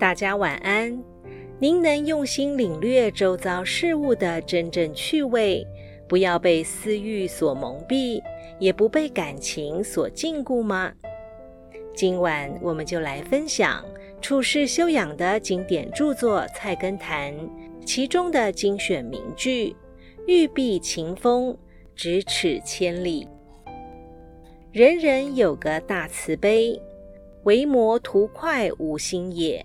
大家晚安。您能用心领略周遭事物的真正趣味，不要被私欲所蒙蔽，也不被感情所禁锢吗？今晚我们就来分享处世修养的经典著作《菜根谭》，其中的精选名句：“玉璧晴风，咫尺千里。人人有个大慈悲，为魔图快无心也。”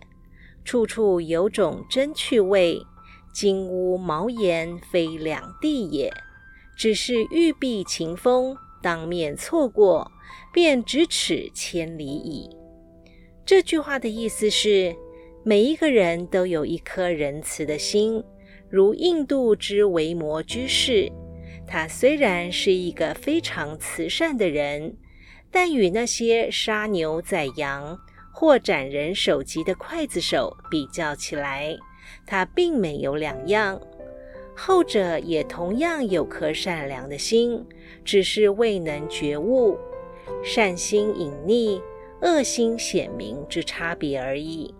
处处有种真趣味，金屋茅檐非两地也。只是玉璧晴风，当面错过，便咫尺千里矣。这句话的意思是，每一个人都有一颗仁慈的心，如印度之维摩居士，他虽然是一个非常慈善的人，但与那些杀牛宰羊。或斩人首级的刽子手比较起来，他并没有两样。后者也同样有颗善良的心，只是未能觉悟，善心隐匿，恶心显明之差别而已。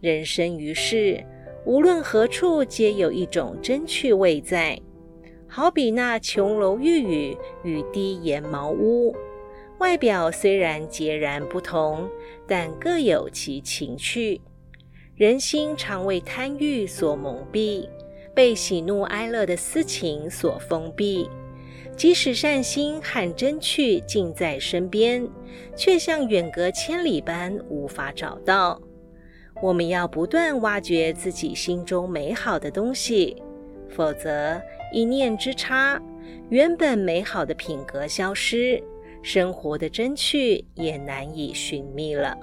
人生于世，无论何处，皆有一种真趣味在，好比那琼楼玉宇与低檐茅屋。外表虽然截然不同，但各有其情趣。人心常为贪欲所蒙蔽，被喜怒哀乐的私情所封闭。即使善心和真趣近在身边，却像远隔千里般无法找到。我们要不断挖掘自己心中美好的东西，否则一念之差，原本美好的品格消失。生活的真趣也难以寻觅了。